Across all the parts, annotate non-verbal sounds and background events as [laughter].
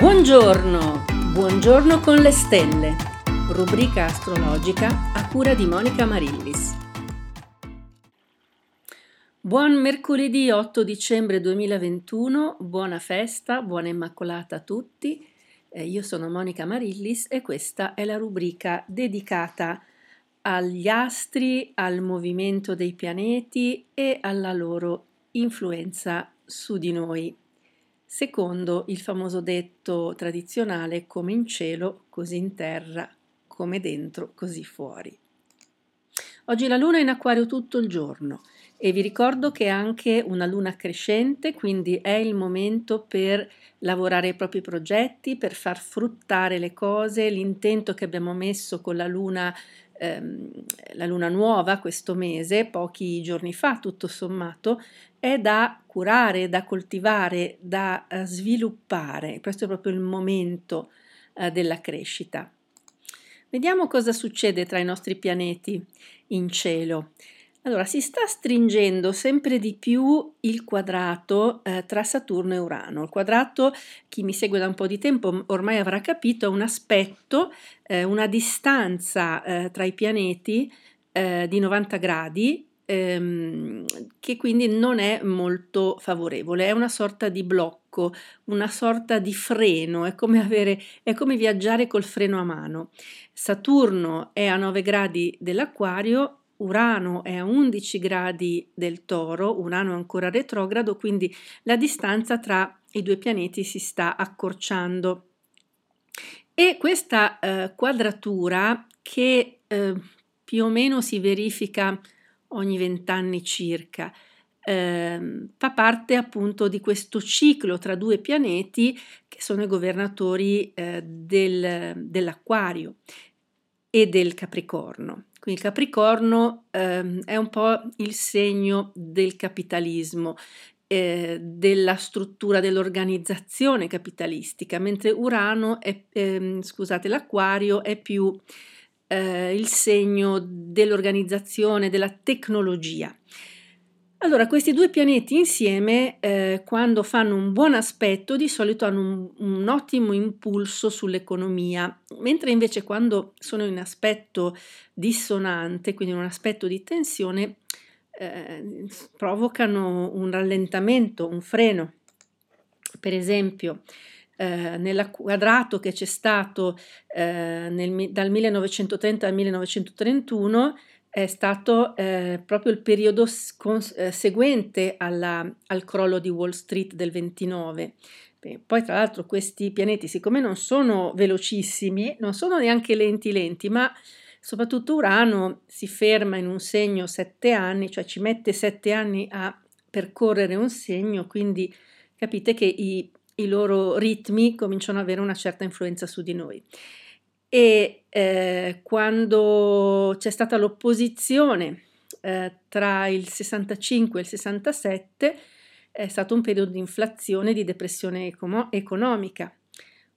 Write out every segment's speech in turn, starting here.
Buongiorno, buongiorno con le stelle, rubrica astrologica a cura di Monica Marillis. Buon mercoledì 8 dicembre 2021, buona festa, buona immacolata a tutti. Eh, io sono Monica Marillis e questa è la rubrica dedicata agli astri, al movimento dei pianeti e alla loro influenza su di noi secondo il famoso detto tradizionale come in cielo, così in terra, come dentro, così fuori. Oggi la luna è in acquario tutto il giorno e vi ricordo che è anche una luna crescente, quindi è il momento per lavorare i propri progetti, per far fruttare le cose, l'intento che abbiamo messo con la luna ehm, la luna nuova questo mese, pochi giorni fa tutto sommato, è da curare, da coltivare, da uh, sviluppare. Questo è proprio il momento uh, della crescita. Vediamo cosa succede tra i nostri pianeti in cielo. Allora, si sta stringendo sempre di più il quadrato eh, tra Saturno e Urano. Il quadrato, chi mi segue da un po' di tempo ormai avrà capito, è un aspetto, eh, una distanza eh, tra i pianeti eh, di 90 gradi ehm, che quindi non è molto favorevole, è una sorta di blocco, una sorta di freno, è come, avere, è come viaggiare col freno a mano. Saturno è a 9 gradi dell'acquario Urano è a 11 gradi del toro, Urano è ancora retrogrado, quindi la distanza tra i due pianeti si sta accorciando. E questa eh, quadratura che eh, più o meno si verifica ogni vent'anni circa, eh, fa parte appunto di questo ciclo tra due pianeti che sono i governatori eh, del, dell'Acquario e del Capricorno. Quindi il Capricorno ehm, è un po' il segno del capitalismo, eh, della struttura dell'organizzazione capitalistica, mentre Urano è, ehm, scusate, l'Aquario è più eh, il segno dell'organizzazione, della tecnologia. Allora, questi due pianeti insieme, eh, quando fanno un buon aspetto, di solito hanno un, un, ottimo impulso sull'economia, mentre invece quando sono in aspetto dissonante, quindi in un aspetto di tensione, eh, provocano un rallentamento, un freno. Per esempio, eh, nel quadrato che c'è stato eh, nel, dal 1930 al 1931, è stato eh, proprio il periodo scons- eh, seguente alla, al crollo di Wall Street del 29. Beh, poi tra l'altro questi pianeti, siccome non sono velocissimi, non sono neanche lenti lenti, ma soprattutto Urano si ferma in un segno sette anni, cioè ci mette sette anni a percorrere un segno, quindi capite che i, i loro ritmi cominciano ad avere una certa influenza su di noi. E eh, quando c'è stata l'opposizione eh, tra il 65 e il 67 è stato un periodo di inflazione e di depressione econo- economica.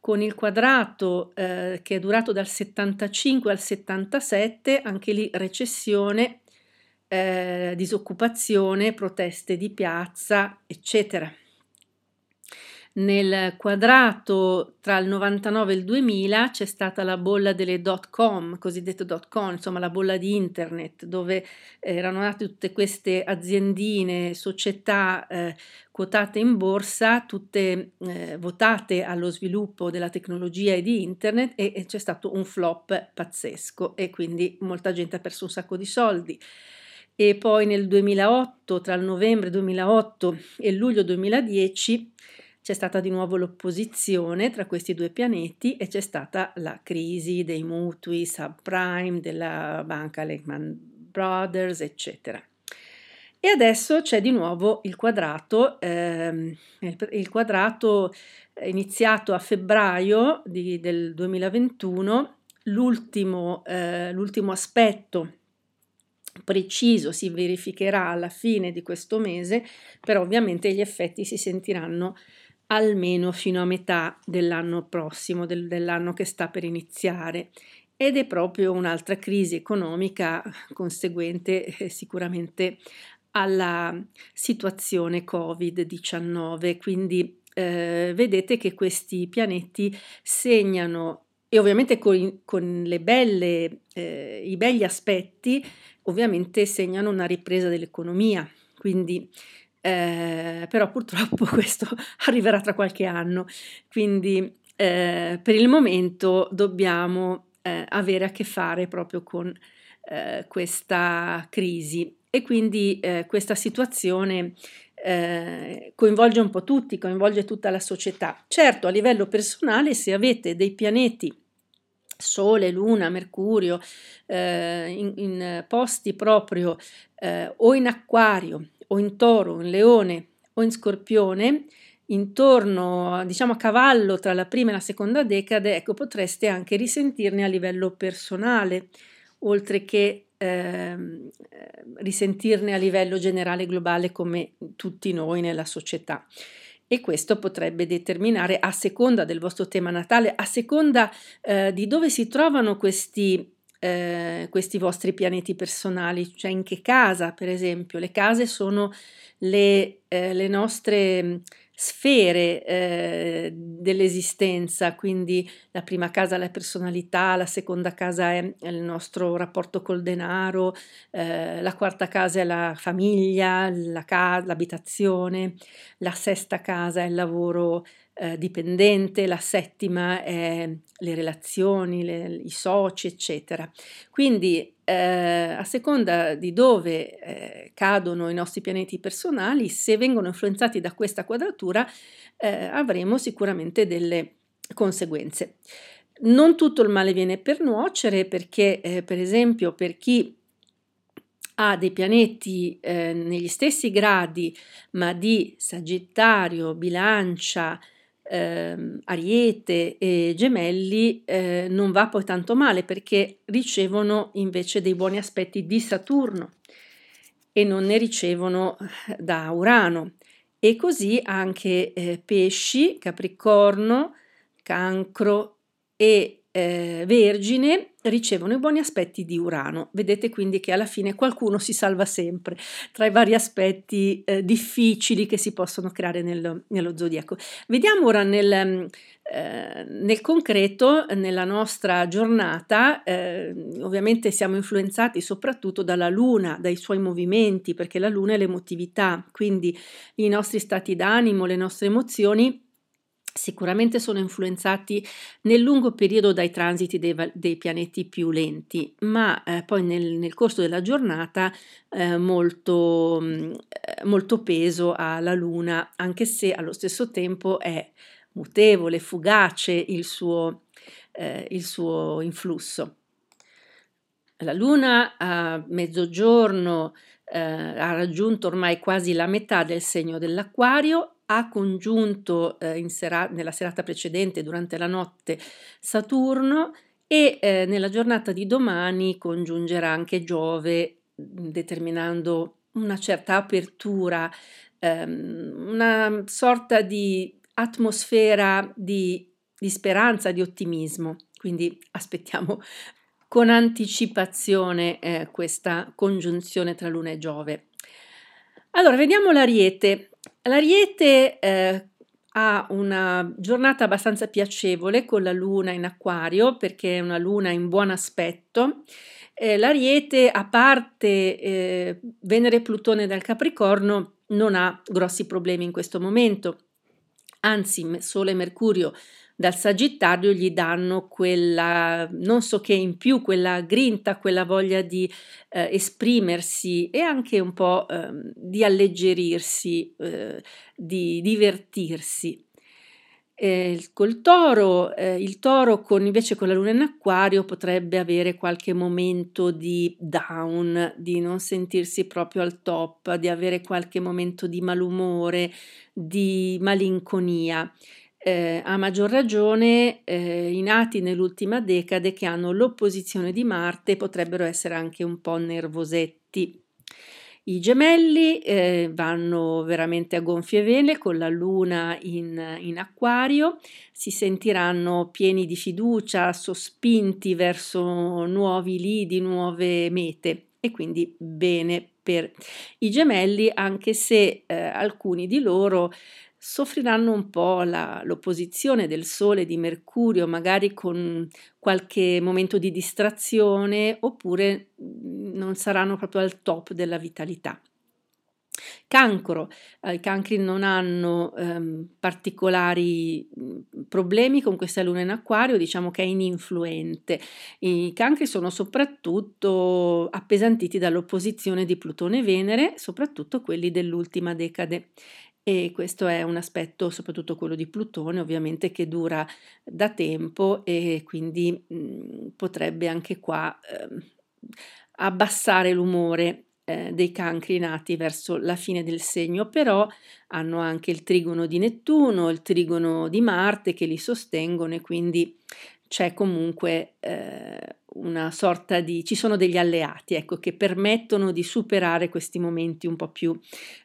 Con il quadrato eh, che è durato dal 75 al 77 anche lì recessione eh, disoccupazione proteste di piazza eccetera nel quadrato tra il 99 e il 2000 c'è stata la bolla delle dot com, cosiddette dot com, insomma la bolla di internet, dove erano nate tutte queste aziendine, società eh, quotate in borsa, tutte eh, votate allo sviluppo della tecnologia e di internet e, e c'è stato un flop pazzesco e quindi molta gente ha perso un sacco di soldi. E poi nel 2008, tra il novembre 2008 e il luglio 2010, c'è stata di nuovo l'opposizione tra questi due pianeti e c'è stata la crisi dei mutui subprime della banca Lehman Brothers, eccetera. E adesso c'è di nuovo il quadrato, ehm, il quadrato iniziato a febbraio di, del 2021, l'ultimo, eh, l'ultimo aspetto preciso si verificherà alla fine di questo mese, però ovviamente gli effetti si sentiranno almeno fino a metà dell'anno prossimo, del, dell'anno che sta per iniziare. Ed è proprio un'altra crisi economica conseguente eh, sicuramente alla situazione Covid-19, quindi eh, vedete che questi pianeti segnano e ovviamente con, con belle, eh, i begli aspetti ovviamente segnano una ripresa dell'economia, quindi eh, però purtroppo [laughs] questo arriverà tra qualche anno, quindi eh, per il momento dobbiamo eh, avere a che fare proprio con eh, questa crisi e quindi eh, questa situazione eh, coinvolge un po' tutti, coinvolge tutta la società. Certo, a livello personale, se avete dei pianeti Sole, Luna, Mercurio, eh, in, in, posti proprio eh, o in acquario o in toro, in leone o in scorpione, intorno, diciamo a cavallo tra la prima e la seconda decade, ecco, potreste anche risentirne a livello personale, oltre che eh, risentirne a livello generale globale come tutti noi nella società. E questo potrebbe determinare, a seconda del vostro tema natale, a seconda eh, di dove si trovano questi, eh, questi vostri pianeti personali, cioè in che casa, per esempio. Le case sono le, eh, le nostre sfere eh, dell'esistenza, quindi la prima casa è la personalità, la seconda casa è il nostro rapporto col denaro, eh, la quarta casa è la famiglia, la casa, l'abitazione, la sesta casa è il lavoro eh, dipendente, la settima è le relazioni, le, i soci, eccetera. Quindi eh, a seconda di dove eh, cadono i nostri pianeti personali, se vengono influenzati da questa quadratura, eh, avremo sicuramente delle conseguenze. Non tutto il male viene per nuocere perché, eh, per esempio, per chi ha dei pianeti eh, negli stessi gradi, ma di Sagittario, Bilancia, eh, Ariete e Gemelli eh, non va poi tanto male perché ricevono invece dei buoni aspetti di Saturno e non ne ricevono eh, da Urano. E così anche eh, Pesci, Capricorno, Cancro e eh, Vergine ricevono i buoni aspetti di Urano. Vedete quindi che alla fine qualcuno si salva sempre tra i vari aspetti eh, difficili che si possono creare nello, nello zodiaco. Vediamo ora nel, mm, eh, nel, concreto, nella nostra giornata, eh, ovviamente siamo influenzati soprattutto dalla Luna, dai suoi movimenti, perché la Luna è l'emotività, quindi i nostri stati d'animo, le nostre emozioni sicuramente sono influenzati nel lungo periodo dai transiti dei, dei pianeti più lenti, ma eh, poi nel, nel, corso della giornata eh, molto, mm, eh, molto peso ha la Luna, anche se allo stesso tempo è mutevole, fugace il suo, eh, il suo influsso. La Luna a mezzogiorno eh, ha raggiunto ormai quasi la metà del segno dell'Aquario ha congiunto eh, sera- nella serata precedente, durante la notte, Saturno e eh, nella giornata di domani congiungerà anche Giove, determinando una certa apertura, ehm, una sorta di atmosfera di, di speranza, di ottimismo. Quindi aspettiamo con anticipazione eh, questa congiunzione tra Luna e Giove. Allora, vediamo l'Ariete. L'Ariete eh, ha una giornata abbastanza piacevole con la luna in acquario perché è una luna in buon aspetto. Eh, L'Ariete, a parte eh, Venere e Plutone dal Capricorno, non ha grossi problemi in questo momento. Anzi, Sole e Mercurio dal Sagittario gli danno quella, non so che in più, quella grinta, quella voglia di eh, esprimersi e anche un po' eh, di alleggerirsi, eh, di divertirsi. Eh, col toro, eh, il toro con, invece con la luna in acquario potrebbe avere qualche momento di down, di non sentirsi proprio al top, di avere qualche momento di malumore, di malinconia eh, a maggior ragione eh, i nati nell'ultima decade che hanno l'opposizione di Marte potrebbero essere anche un po' nervosetti. I gemelli eh, vanno veramente a gonfie vele con la luna in, in, acquario, si sentiranno pieni di fiducia, sospinti verso nuovi lidi, nuove mete e quindi bene per i gemelli anche se eh, alcuni di loro soffriranno un po' la, l'opposizione del Sole e di Mercurio, magari con qualche momento di distrazione oppure mm, non saranno proprio al top della vitalità. Cancro, eh, i cancri non hanno ehm, particolari mh, problemi con questa luna in acquario, diciamo che è ininfluente. I cancri sono soprattutto appesantiti dall'opposizione di Plutone e Venere, soprattutto quelli dell'ultima decade. E questo è un aspetto, soprattutto quello di Plutone, ovviamente che dura da tempo e quindi mh, potrebbe anche qua eh, abbassare l'umore eh, dei cancri nati verso la fine del segno, però hanno anche il trigono di Nettuno, il trigono di Marte che li sostengono e quindi c'è comunque eh, una sorta di ci sono degli alleati ecco che permettono di superare questi momenti un po' più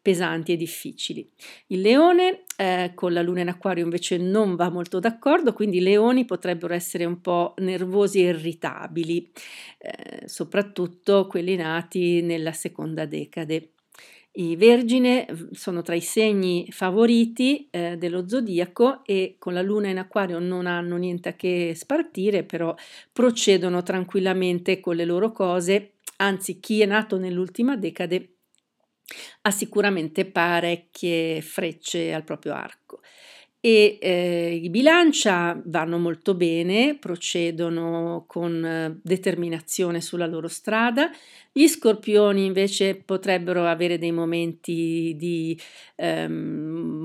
pesanti e difficili. Il leone eh, con la luna in acquario invece non va molto d'accordo, quindi i leoni potrebbero essere un po' nervosi e irritabili, eh, soprattutto quelli nati nella seconda decade. I Vergine sono tra i segni favoriti eh, dello zodiaco e con la luna in acquario non hanno niente a che spartire, però procedono tranquillamente con le loro cose, anzi chi è nato nell'ultima decade ha sicuramente parecchie frecce al proprio arco e eh, i bilancia vanno molto bene, procedono con eh, determinazione sulla loro strada, gli scorpioni invece potrebbero avere dei momenti di ehm,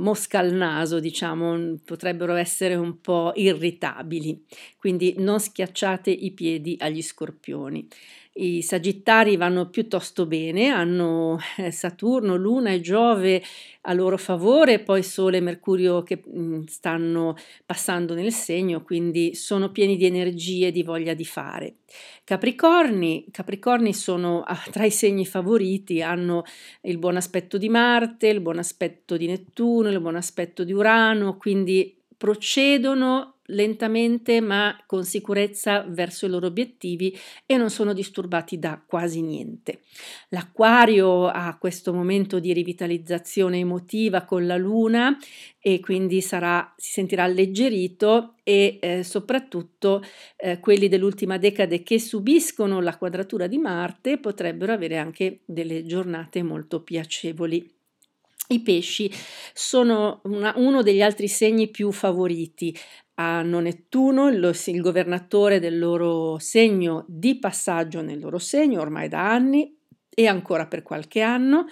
mosca al naso, diciamo, potrebbero essere un po' irritabili, quindi non schiacciate i piedi agli scorpioni. I Sagittari vanno piuttosto bene, hanno eh, Saturno, Luna e Giove a loro favore, poi Sole e Mercurio che mm, stanno passando nel segno, quindi sono pieni di energie e di voglia di fare. Capricorni, Capricorni sono ah, tra i segni favoriti, hanno il buon aspetto di Marte, il buon aspetto di Nettuno, il buon aspetto di Urano, quindi procedono lentamente ma con sicurezza verso i loro obiettivi e non sono disturbati da quasi niente. L'acquario ha questo momento di rivitalizzazione emotiva con la luna e quindi sarà, si sentirà alleggerito e eh, soprattutto eh, quelli dell'ultima decade che subiscono la quadratura di Marte potrebbero avere anche delle giornate molto piacevoli. I pesci sono una, uno degli altri segni più favoriti. Hanno Nettuno, il, il governatore del loro segno, di passaggio nel loro segno ormai da anni e ancora per qualche anno.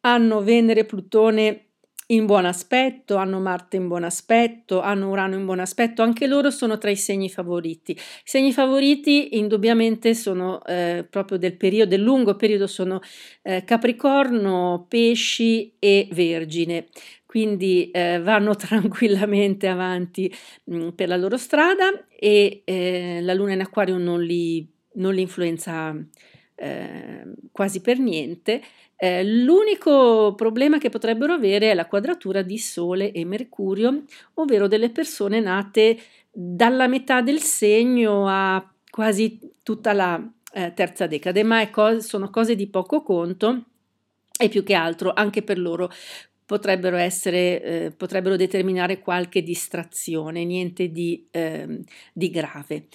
Hanno Venere Plutone in buon aspetto, hanno Marte in buon aspetto, hanno Urano in buon aspetto, anche loro sono tra i segni favoriti. I segni favoriti indubbiamente sono eh, proprio del periodo, del lungo periodo, sono eh, Capricorno, Pesci e Vergine. Quindi eh, vanno [laughs] tranquillamente avanti mh, mm, per la loro strada e eh, la luna in acquario non li, non li influenza eh, quasi per niente. Eh, l'unico problema che potrebbero avere è la quadratura di Sole e Mercurio, ovvero delle persone nate dalla metà del segno a quasi tutta la eh, terza decade, ma co- sono cose di poco conto e più che altro anche per loro potrebbero essere, eh, potrebbero determinare qualche distrazione, niente di, eh, di grave.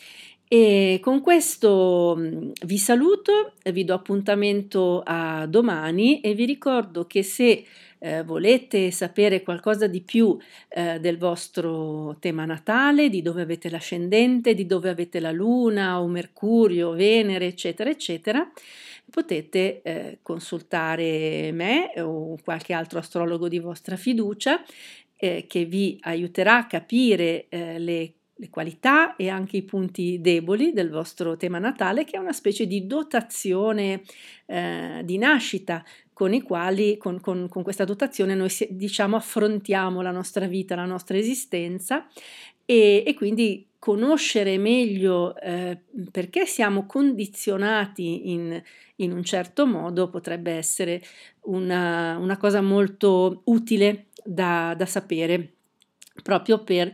E con questo mm, vi saluto, vi do appuntamento a domani e vi ricordo che se eh, volete sapere qualcosa di più eh, del vostro tema natale, di dove avete l'ascendente, di dove avete la Luna o Mercurio, Venere, eccetera, eccetera, potete eh, consultare me o qualche altro astrologo di vostra fiducia eh, che vi aiuterà a capire eh, le le qualità e anche i punti deboli del vostro tema natale, che è una specie di dotazione eh, di nascita con i quali, con, con, con questa dotazione, noi diciamo affrontiamo la nostra vita, la nostra esistenza e, e quindi conoscere meglio eh, perché siamo condizionati in, in, un certo modo potrebbe essere una, una cosa molto utile da, da sapere proprio per